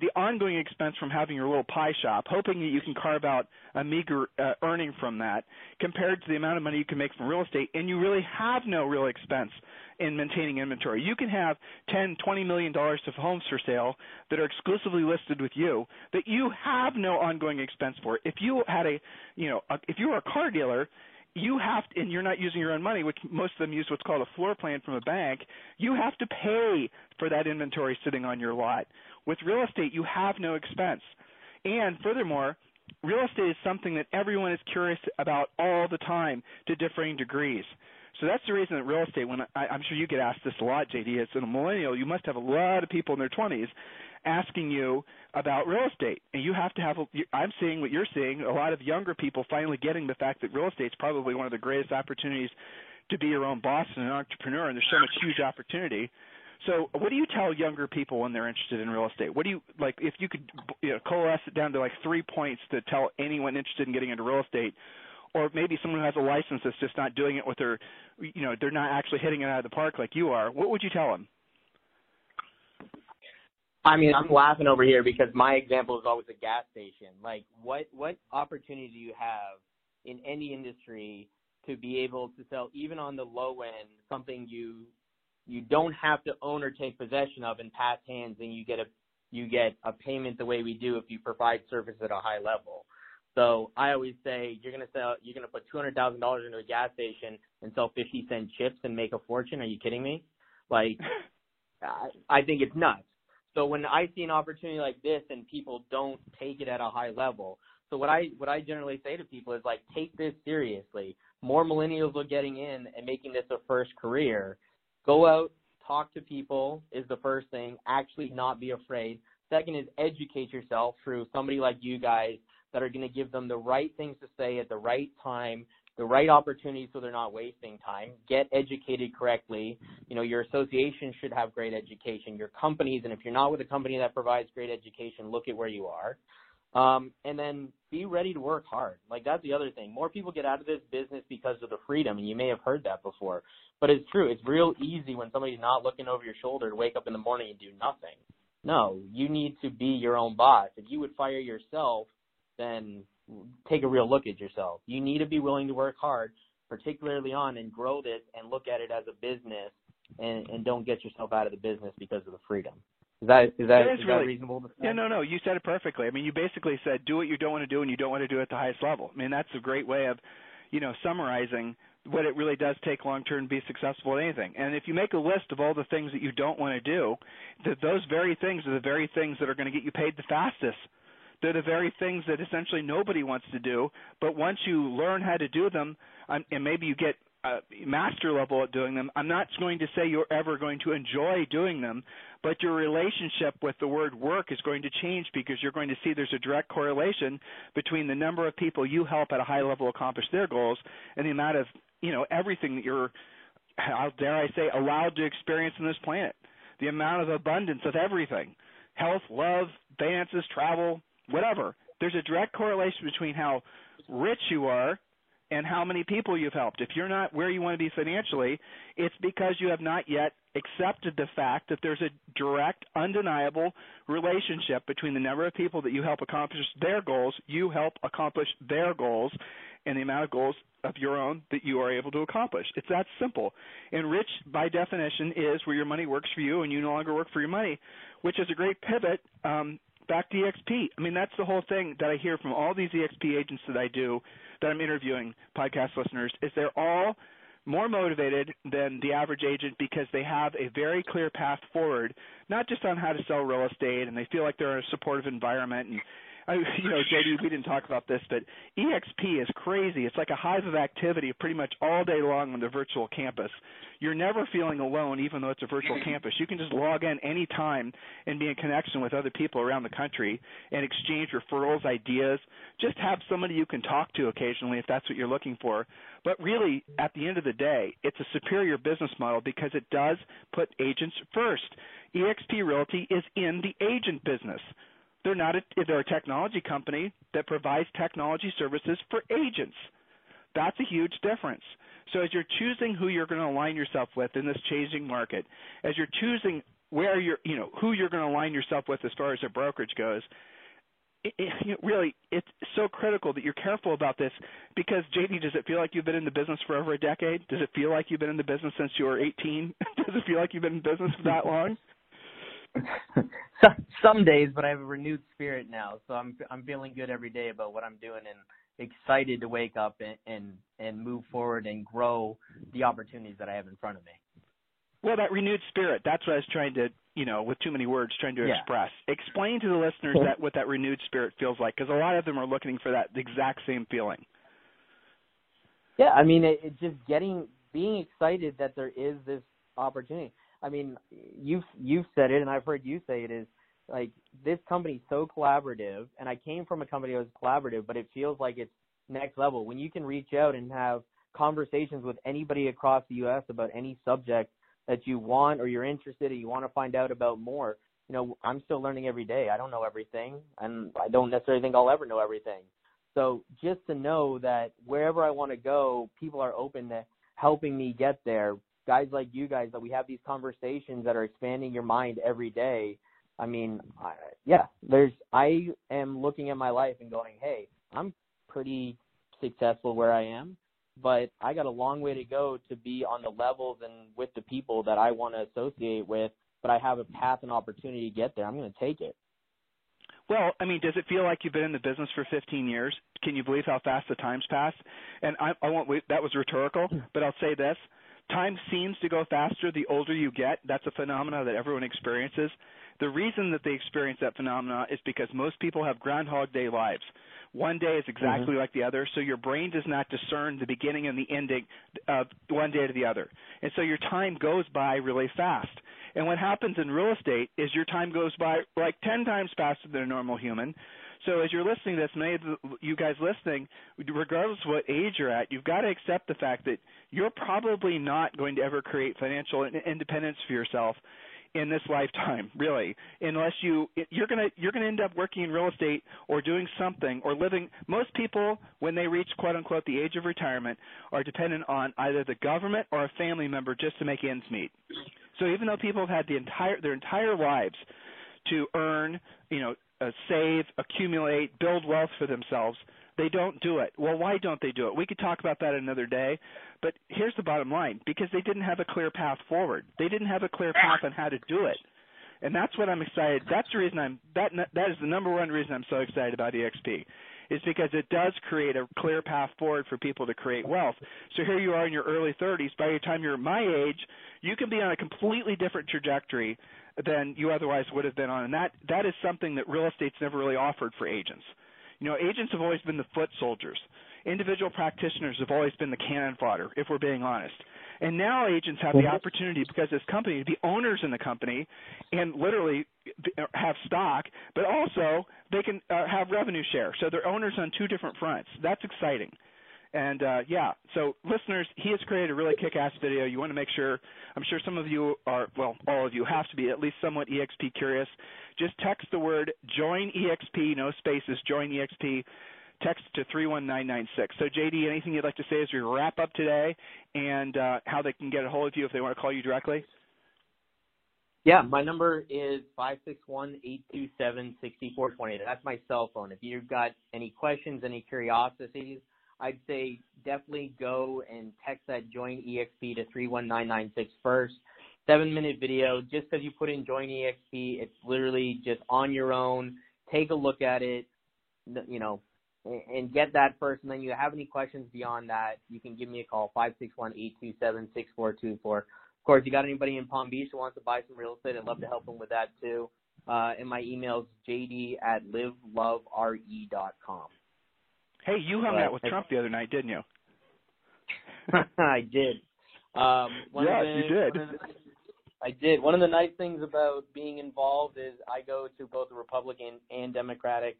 the ongoing expense from having your little pie shop, hoping that you can carve out a meager uh, earning from that, compared to the amount of money you can make from real estate, and you really have no real expense in maintaining inventory. You can have ten, twenty million dollars of homes for sale that are exclusively listed with you that you have no ongoing expense for. If you had a, you know, a, if you were a car dealer you have to, and you're not using your own money, which most of them use what's called a floor plan from a bank, you have to pay for that inventory sitting on your lot. With real estate, you have no expense. And furthermore, real estate is something that everyone is curious about all the time to differing degrees. So that's the reason that real estate, when I, I'm sure you get asked this a lot, JD, as a millennial, you must have a lot of people in their 20s asking you about real estate. And you have to have, a, I'm seeing what you're seeing, a lot of younger people finally getting the fact that real estate is probably one of the greatest opportunities to be your own boss and an entrepreneur, and there's so much huge opportunity. So, what do you tell younger people when they're interested in real estate? What do you like if you could you know, coalesce it down to like three points to tell anyone interested in getting into real estate? Or maybe someone who has a license that's just not doing it with their, you know, they're not actually hitting it out of the park like you are. What would you tell them? I mean, I'm laughing over here because my example is always a gas station. Like, what what opportunity do you have in any industry to be able to sell, even on the low end, something you you don't have to own or take possession of and pass hands and you get a you get a payment the way we do if you provide service at a high level. So I always say you're gonna sell you're gonna put two hundred thousand dollars into a gas station and sell fifty cent chips and make a fortune. Are you kidding me? Like *laughs* I, I think it's nuts. So when I see an opportunity like this and people don't take it at a high level, so what I what I generally say to people is like take this seriously. More millennials are getting in and making this a first career Go out, talk to people is the first thing. Actually, not be afraid. Second is educate yourself through somebody like you guys that are going to give them the right things to say at the right time, the right opportunities so they're not wasting time. Get educated correctly. You know, your association should have great education. Your companies, and if you're not with a company that provides great education, look at where you are. Um, and then be ready to work hard. Like that's the other thing. More people get out of this business because of the freedom, and you may have heard that before. But it's true. It's real easy when somebody's not looking over your shoulder to wake up in the morning and do nothing. No, you need to be your own boss. If you would fire yourself, then take a real look at yourself. You need to be willing to work hard, particularly on and grow this and look at it as a business and, and don't get yourself out of the business because of the freedom. Is that is that, is, is really, that reasonable to say? Yeah, no, no. You said it perfectly. I mean, you basically said do what you don't want to do and you don't want to do it at the highest level. I mean, that's a great way of, you know, summarizing what it really does take long term to be successful at anything. And if you make a list of all the things that you don't want to do, that those very things are the very things that are going to get you paid the fastest. They're the very things that essentially nobody wants to do, but once you learn how to do them, um, and maybe you get uh, master level at doing them. I'm not going to say you're ever going to enjoy doing them, but your relationship with the word work is going to change because you're going to see there's a direct correlation between the number of people you help at a high level accomplish their goals and the amount of, you know, everything that you're, how dare I say, allowed to experience in this planet. The amount of abundance of everything health, love, finances, travel, whatever. There's a direct correlation between how rich you are and how many people you've helped. If you're not where you want to be financially, it's because you have not yet accepted the fact that there's a direct, undeniable relationship between the number of people that you help accomplish their goals, you help accomplish their goals, and the amount of goals of your own that you are able to accomplish. It's that simple. And rich, by definition, is where your money works for you and you no longer work for your money, which is a great pivot um, back to EXP. I mean, that's the whole thing that I hear from all these EXP agents that I do that I'm interviewing, podcast listeners, is they're all more motivated than the average agent because they have a very clear path forward, not just on how to sell real estate and they feel like they're in a supportive environment and I, you know, JD, we didn't talk about this, but EXP is crazy. It's like a hive of activity pretty much all day long on the virtual campus. You're never feeling alone, even though it's a virtual mm-hmm. campus. You can just log in any time and be in connection with other people around the country and exchange referrals, ideas. Just have somebody you can talk to occasionally if that's what you're looking for. But really, at the end of the day, it's a superior business model because it does put agents first. EXP Realty is in the agent business. They're not a, they're a technology company that provides technology services for agents. That's a huge difference. So as you're choosing who you're going to align yourself with in this changing market, as you're choosing where you're, you know, who you're going to align yourself with as far as a brokerage goes, it, it, really, it's so critical that you're careful about this because, JD, does it feel like you've been in the business for over a decade? Does it feel like you've been in the business since you were 18? *laughs* does it feel like you've been in business for that long? *laughs* some days, but I have a renewed spirit now, so I'm I'm feeling good every day about what I'm doing and excited to wake up and and, and move forward and grow the opportunities that I have in front of me. Well, that renewed spirit, that's what I was trying to, you know, with too many words, trying to yeah. express. Explain to the listeners that what that renewed spirit feels like, because a lot of them are looking for that exact same feeling. Yeah, I mean, it, it just getting, being excited that there is this opportunity. I mean, you've you've said it, and I've heard you say it is like this company's so collaborative, and I came from a company that was collaborative, but it feels like it's next level when you can reach out and have conversations with anybody across the U.S. about any subject that you want or you're interested in, you want to find out about more. You know, I'm still learning every day. I don't know everything, and I don't necessarily think I'll ever know everything. So just to know that wherever I want to go, people are open to helping me get there guys like you guys that we have these conversations that are expanding your mind every day. I mean, I, yeah, there's I am looking at my life and going, "Hey, I'm pretty successful where I am, but I got a long way to go to be on the levels and with the people that I want to associate with, but I have a path and opportunity to get there. I'm going to take it." Well, I mean, does it feel like you've been in the business for 15 years? Can you believe how fast the time's passed? And I, I won't. That was rhetorical, hmm. but I'll say this: Time seems to go faster the older you get. That's a phenomenon that everyone experiences. The reason that they experience that phenomenon is because most people have Groundhog Day lives. One day is exactly mm-hmm. like the other, so your brain does not discern the beginning and the ending of one day to the other. And so your time goes by really fast. And what happens in real estate is your time goes by like 10 times faster than a normal human. So as you're listening to this, many of you guys listening, regardless of what age you're at, you've got to accept the fact that you're probably not going to ever create financial independence for yourself in this lifetime, *laughs* really, unless you you're gonna you're gonna end up working in real estate or doing something or living. Most people, when they reach quote unquote the age of retirement, are dependent on either the government or a family member just to make ends meet. So even though people have had the entire their entire lives to earn, you know, uh, save, accumulate, build wealth for themselves. They don't do it. Well, why don't they do it? We could talk about that another day. But here's the bottom line because they didn't have a clear path forward. They didn't have a clear path on how to do it. And that's what I'm excited. That's the reason I'm that that is the number one reason I'm so excited about EXP is because it does create a clear path forward for people to create wealth. So here you are in your early 30s. By the time you're my age, you can be on a completely different trajectory than you otherwise would have been on. And that that is something that real estate's never really offered for agents. You know, agents have always been the foot soldiers. Individual practitioners have always been the cannon fodder, if we're being honest. And now agents have the opportunity because this company to be owners in the company and literally have stock, but also they can uh, have revenue share. So they're owners on two different fronts. That's exciting. And uh, yeah, so listeners, he has created a really kick-ass video. You want to make sure. I'm sure some of you are, well, all of you have to be at least somewhat EXP curious. Just text the word "join EXP," no spaces, "join EXP." text to 31996. So, JD, anything you'd like to say as we wrap up today and uh, how they can get a hold of you if they want to call you directly? Yeah, my number is five six one eight two seven sixty four twenty. That's my cell phone. If you've got any questions, any curiosities, I'd say definitely go and text that join EXP to 31996 first. Seven minute video. Just because you put in join EXP, it's literally just on your own. Take a look at it, you know, and get that first. And then you have any questions beyond that, you can give me a call, 561 827 6424. Of course, you got anybody in Palm Beach who wants to buy some real estate, I'd love to help them with that too. Uh, and my email is jd at livelovere.com. Hey, you hung out with Trump the other night, didn't you? *laughs* I did. Um, one yes, the, you did. The, I did. One of the nice things about being involved is I go to both the Republican and Democratic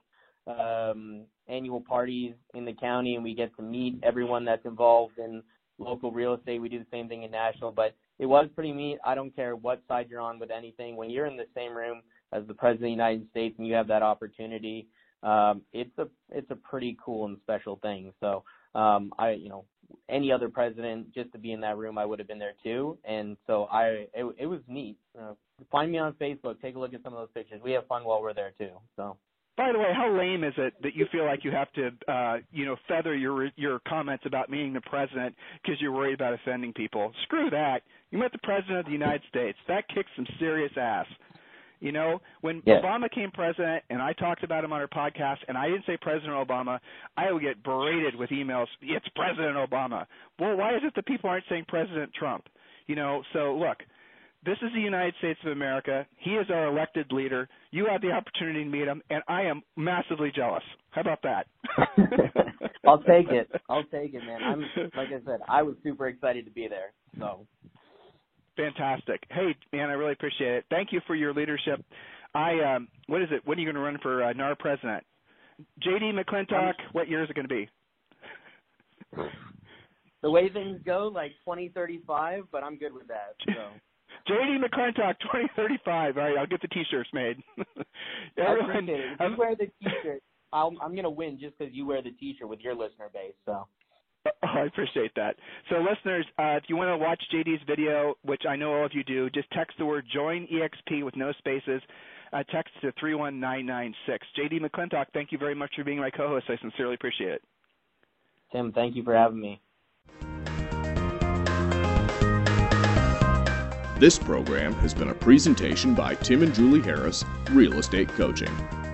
um, annual parties in the county, and we get to meet everyone that's involved in local real estate. We do the same thing in national, but it was pretty neat. I don't care what side you're on with anything. When you're in the same room as the President of the United States and you have that opportunity, um, it's a it's a pretty cool and special thing. So um, I you know any other president just to be in that room I would have been there too. And so I it, it was neat. Uh, find me on Facebook. Take a look at some of those pictures. We have fun while we're there too. So. By the way, how lame is it that you feel like you have to, uh, you know, feather your your comments about meeting the president because you're worried about offending people? Screw that. You met the president of the United States. That kicks some serious ass. You know, when yeah. Obama came president and I talked about him on our podcast and I didn't say President Obama, I would get berated with emails, it's President Obama. Well, why is it that people aren't saying President Trump? You know, so look, this is the United States of America. He is our elected leader. You had the opportunity to meet him, and I am massively jealous. How about that? *laughs* I'll take it. *laughs* I'll take it, man. I'm like I said, I was super excited to be there. So Fantastic. Hey, man, I really appreciate it. Thank you for your leadership. I um, what is it? When are you going to run for uh, NAR president? JD McClintock. What year is it going to be? The way things go, like 2035, but I'm good with that. So. *laughs* JD McClintock 2035. All right, I'll get the T-shirts made. *laughs* Everyone, I appreciate it. If you wear the T-shirt, I'll, I'm going to win just because you wear the T-shirt with your listener base. So. *laughs* Oh, I appreciate that. So, listeners, uh, if you want to watch JD's video, which I know all of you do, just text the word "join EXP" with no spaces. Uh, text to three one nine nine six. JD McClintock, thank you very much for being my co-host. I sincerely appreciate it. Tim, thank you for having me. This program has been a presentation by Tim and Julie Harris, Real Estate Coaching.